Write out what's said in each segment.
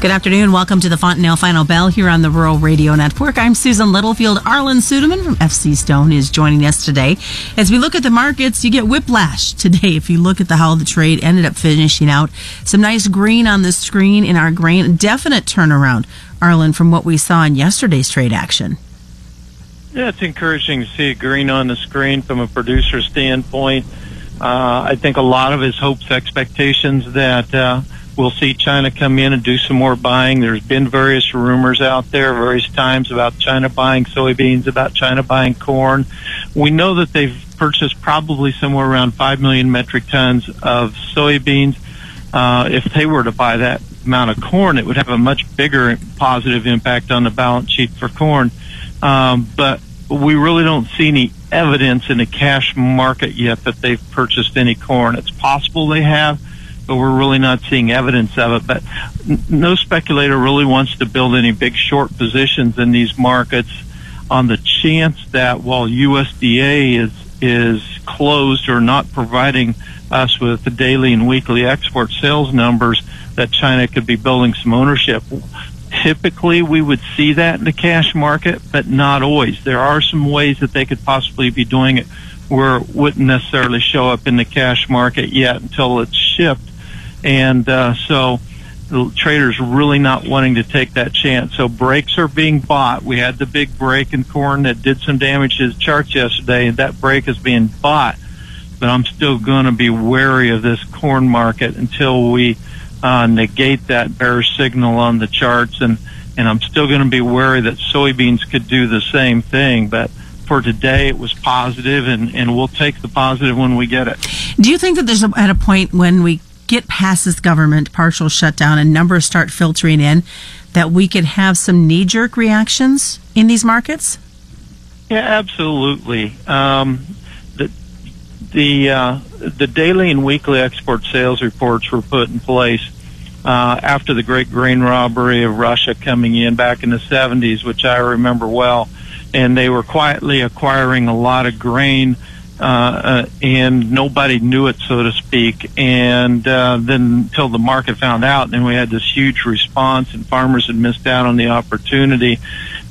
Good afternoon. Welcome to the Fontanelle Final Bell here on the Rural Radio Network. I'm Susan Littlefield. Arlan Suderman from FC Stone is joining us today. As we look at the markets, you get whiplash today. If you look at the, how the trade ended up finishing out, some nice green on the screen in our grain. Definite turnaround, Arlan, from what we saw in yesterday's trade action. Yeah, it's encouraging to see green on the screen from a producer standpoint. Uh, I think a lot of his hopes, expectations that uh, we'll see China come in and do some more buying. There's been various rumors out there, various times about China buying soybeans, about China buying corn. We know that they've purchased probably somewhere around 5 million metric tons of soybeans. Uh, if they were to buy that amount of corn, it would have a much bigger positive impact on the balance sheet for corn. Um, but we really don't see any evidence in the cash market yet that they've purchased any corn. It's possible they have but we're really not seeing evidence of it. But no speculator really wants to build any big short positions in these markets on the chance that while USDA is is closed or not providing us with the daily and weekly export sales numbers, that China could be building some ownership. Typically, we would see that in the cash market, but not always. There are some ways that they could possibly be doing it where it wouldn't necessarily show up in the cash market yet until it's shipped and uh, so the traders really not wanting to take that chance. So breaks are being bought. We had the big break in corn that did some damage to the charts yesterday, and that break is being bought. But I'm still going to be wary of this corn market until we uh, negate that bearish signal on the charts, and and I'm still going to be wary that soybeans could do the same thing, but for today it was positive and, and we'll take the positive when we get it. Do you think that there's a, at a point when we get past this government partial shutdown and numbers start filtering in, that we could have some knee jerk reactions in these markets? Yeah, absolutely. Um, the the uh, the daily and weekly export sales reports were put in place uh, after the great grain robbery of Russia coming in back in the 70s, which I remember well, and they were quietly acquiring a lot of grain uh, uh, and nobody knew it, so to speak. And uh, then until the market found out, and then we had this huge response, and farmers had missed out on the opportunity.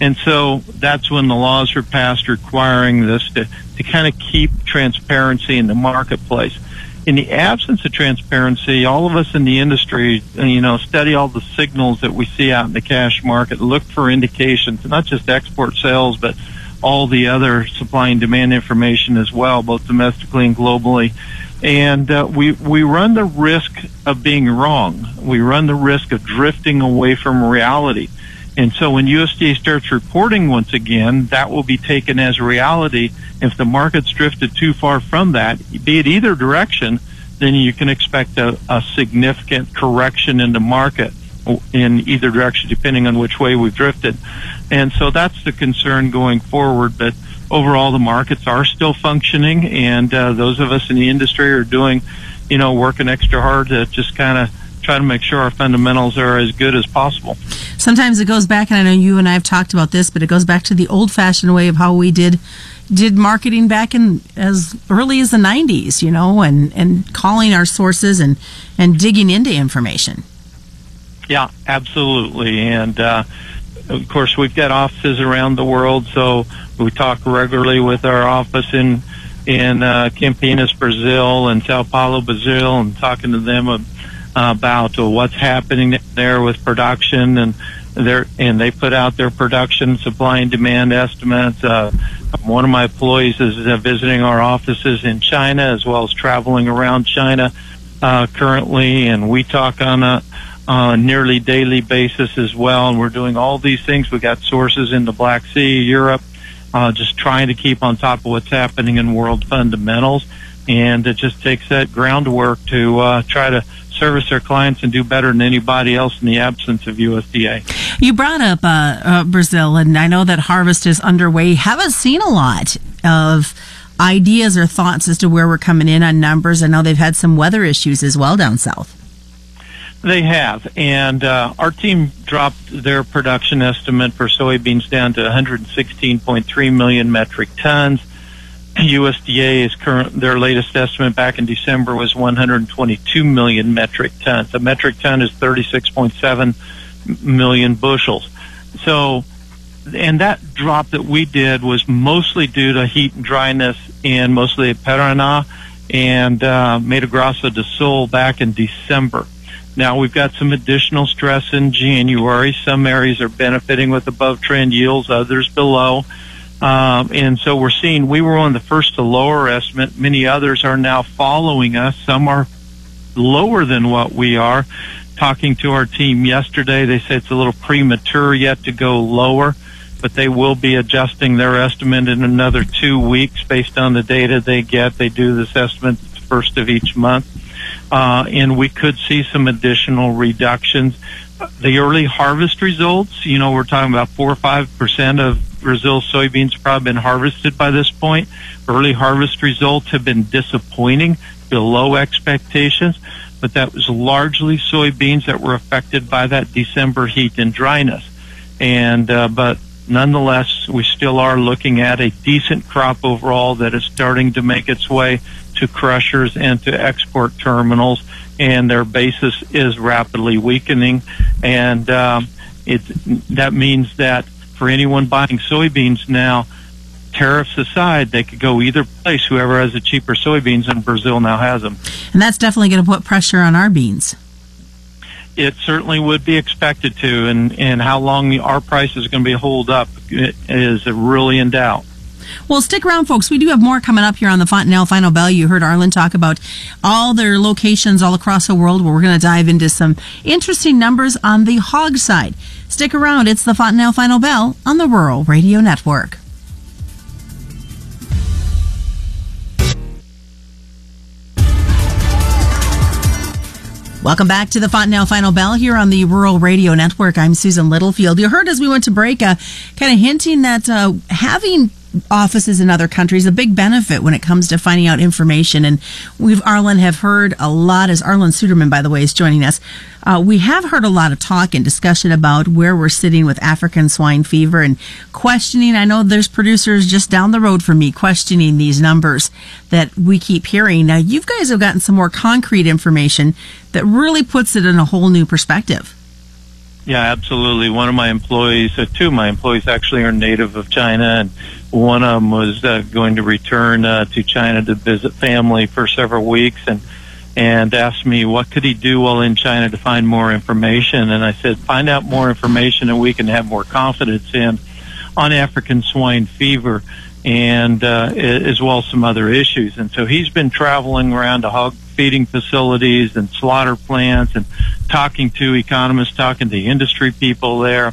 And so that's when the laws were passed requiring this to, to kind of keep transparency in the marketplace. In the absence of transparency, all of us in the industry, you know, study all the signals that we see out in the cash market, look for indications, not just export sales, but all the other supply and demand information as well, both domestically and globally. And uh, we we run the risk of being wrong. We run the risk of drifting away from reality. And so when USDA starts reporting once again, that will be taken as reality. If the market's drifted too far from that, be it either direction, then you can expect a, a significant correction in the market in either direction, depending on which way we've drifted. And so that's the concern going forward. But overall, the markets are still functioning, and uh, those of us in the industry are doing, you know, working extra hard to just kind of try to make sure our fundamentals are as good as possible. Sometimes it goes back, and I know you and I have talked about this, but it goes back to the old-fashioned way of how we did did marketing back in as early as the 90s, you know, and and calling our sources and and digging into information. Yeah, absolutely. And uh, of course, we've got offices around the world, so we talk regularly with our office in in uh, Campinas, Brazil, and Sao Paulo, Brazil, and talking to them about uh, what's happening there with production and their and they put out their production supply and demand estimates. Uh, one of my employees is uh, visiting our offices in China as well as traveling around China uh, currently, and we talk on a a nearly daily basis as well. And we're doing all these things. We got sources in the Black Sea, Europe, uh, just trying to keep on top of what's happening in world fundamentals. And it just takes that groundwork to uh, try to service their clients and do better than anybody else in the absence of USDA. You brought up uh, uh, Brazil, and I know that harvest is underway. Haven't seen a lot of ideas or thoughts as to where we're coming in on numbers. I know they've had some weather issues as well down south. They have, and uh, our team dropped their production estimate for soybeans down to 116.3 million metric tons. USDA is current. Their latest estimate back in December was 122 million metric tons. A metric ton is 36.7 million bushels. So, and that drop that we did was mostly due to heat and dryness in mostly at Paraná and uh, Mato Grosso do Sul back in December. Now we've got some additional stress in January. Some areas are benefiting with above trend yields, others below. Um, and so we're seeing we were on the first to lower estimate. Many others are now following us. Some are lower than what we are. Talking to our team yesterday, they say it's a little premature yet to go lower, but they will be adjusting their estimate in another two weeks based on the data they get. They do this estimate first of each month uh, and we could see some additional reductions. The early harvest results, you know, we're talking about four or five percent of Brazil soybeans have probably been harvested by this point. Early harvest results have been disappointing, below expectations, but that was largely soybeans that were affected by that December heat and dryness. And uh, but nonetheless, we still are looking at a decent crop overall that is starting to make its way to crushers and to export terminals, and their basis is rapidly weakening. And um, it that means that for anyone buying soybeans now, tariffs aside, they could go either place. Whoever has the cheaper soybeans, and Brazil now has them. And that's definitely going to put pressure on our beans. It certainly would be expected to, and, and how long our price is going to be hold up is really in doubt. Well, stick around, folks. We do have more coming up here on the Fontanelle Final Bell. You heard Arlan talk about all their locations all across the world where we're going to dive into some interesting numbers on the hog side. Stick around. It's the Fontanelle Final Bell on the Rural Radio Network. Welcome back to the Fontanelle Final Bell here on the Rural Radio Network. I'm Susan Littlefield. You heard as we went to break, uh, kind of hinting that uh, having offices in other countries a big benefit when it comes to finding out information. And we've, Arlan, have heard a lot, as Arlan Suderman, by the way, is joining us. Uh, we have heard a lot of talk and discussion about where we're sitting with African swine fever and questioning. I know there's producers just down the road from me questioning these numbers that we keep hearing. Now, you guys have gotten some more concrete information that really puts it in a whole new perspective. Yeah, absolutely. One of my employees, uh, two of my employees actually are native of China, and one of them was uh, going to return uh, to China to visit family for several weeks, and and asked me what could he do while in China to find more information. And I said, find out more information, and we can have more confidence in on African swine fever and uh, as well as some other issues. And so he's been traveling around to hog feeding facilities and slaughter plants and talking to economists, talking to industry people there,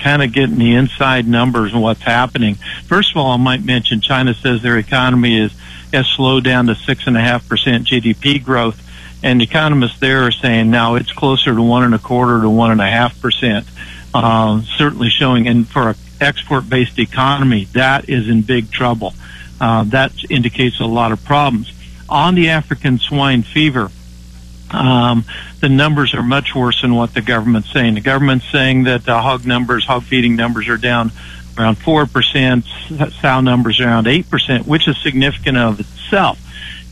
kind of getting the inside numbers and what's happening. First of all, I might mention China says their economy is has slowed down to six and a half percent GDP growth, and economists there are saying now it's closer to one and a quarter to one and a half percent. Um, certainly showing, and for a export based economy, that is in big trouble. Uh, that indicates a lot of problems. On the African swine fever, um, the numbers are much worse than what the government's saying. The government's saying that the hog numbers, hog feeding numbers are down around 4%, sow numbers around 8%, which is significant of itself.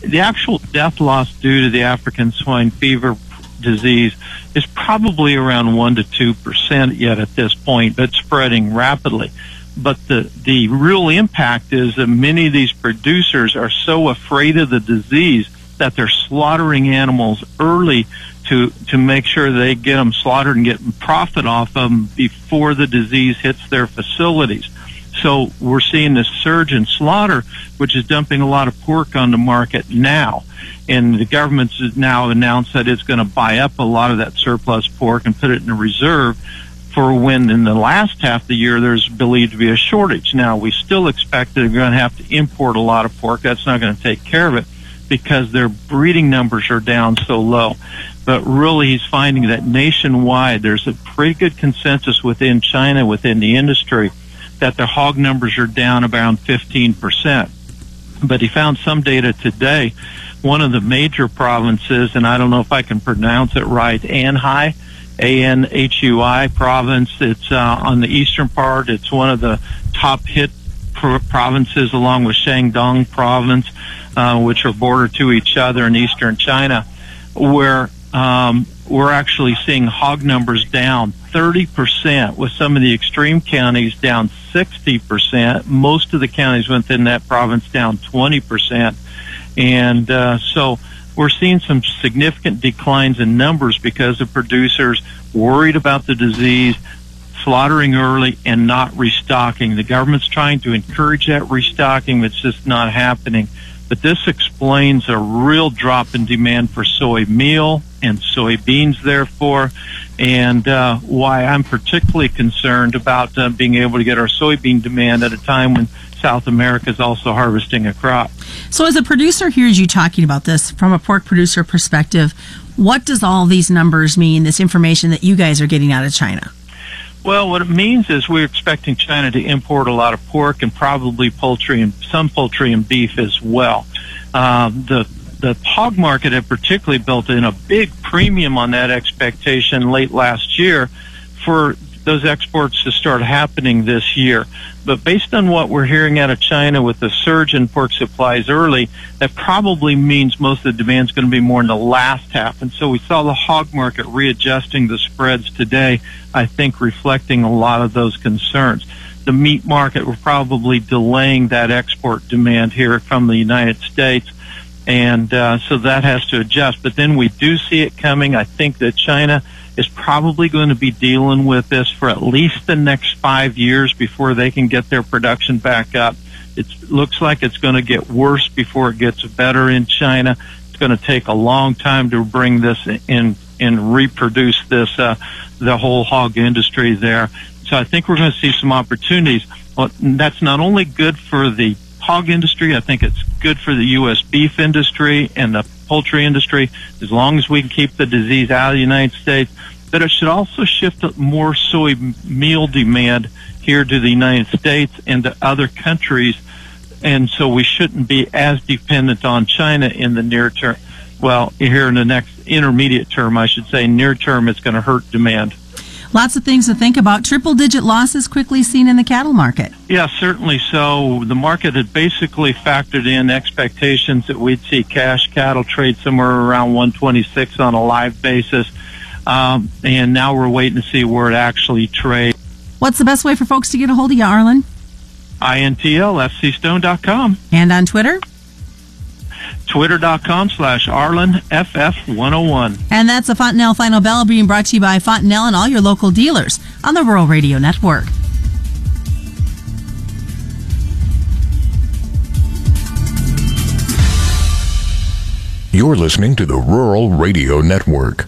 The actual death loss due to the African swine fever disease is probably around 1 to 2% yet at this point, but spreading rapidly. But the, the real impact is that many of these producers are so afraid of the disease that they're slaughtering animals early to to make sure they get them slaughtered and get profit off of them before the disease hits their facilities. So we're seeing this surge in slaughter, which is dumping a lot of pork on the market now. And the government has now announced that it's going to buy up a lot of that surplus pork and put it in a reserve for when in the last half of the year there's believed to be a shortage. Now we still expect that they're going to have to import a lot of pork. That's not going to take care of it because their breeding numbers are down so low. But really, he's finding that nationwide, there's a pretty good consensus within China, within the industry, that their hog numbers are down around 15%. But he found some data today. One of the major provinces, and I don't know if I can pronounce it right, Anhui, A-N-H-U-I province. It's uh, on the eastern part. It's one of the top hit provinces along with Shandong province, uh, which are border to each other in eastern China, where um, we're actually seeing hog numbers down 30%, with some of the extreme counties down 60%. Most of the counties within that province down 20%. And uh, so we're seeing some significant declines in numbers because of producers worried about the disease, slaughtering early, and not restocking. The government's trying to encourage that restocking, but it's just not happening. But this explains a real drop in demand for soy meal and soybeans, therefore, and uh, why I'm particularly concerned about uh, being able to get our soybean demand at a time when South America is also harvesting a crop. So, as a producer hears you talking about this from a pork producer perspective, what does all these numbers mean, this information that you guys are getting out of China? Well, what it means is we're expecting China to import a lot of pork and probably poultry and some poultry and beef as well. Uh, the the hog market had particularly built in a big premium on that expectation late last year for those exports to start happening this year. But based on what we're hearing out of China with the surge in pork supplies early, that probably means most of the demand is going to be more in the last half. And so we saw the hog market readjusting the spreads today, I think reflecting a lot of those concerns. The meat market, we're probably delaying that export demand here from the United States. And uh, so that has to adjust. But then we do see it coming. I think that China is probably going to be dealing with this for at least the next five years before they can get their production back up. It looks like it's going to get worse before it gets better in China. It's going to take a long time to bring this in and reproduce this uh, the whole hog industry there. So I think we're going to see some opportunities. Well, that's not only good for the hog industry. I think it's good for the U.S. beef industry and the poultry industry as long as we can keep the disease out of the United States. But it should also shift more soy meal demand here to the United States and to other countries. And so we shouldn't be as dependent on China in the near term. Well, here in the next intermediate term, I should say, near term, it's going to hurt demand. Lots of things to think about. Triple digit losses quickly seen in the cattle market. Yeah, certainly so. The market had basically factored in expectations that we'd see cash cattle trade somewhere around 126 on a live basis. Um, and now we're waiting to see where it actually trades. What's the best way for folks to get a hold of you, Arlan? intlfcstone.com. And on Twitter? twitter.com slash arlanff101. And that's a Fontanelle Final Bell being brought to you by Fontanelle and all your local dealers on the Rural Radio Network. You're listening to the Rural Radio Network.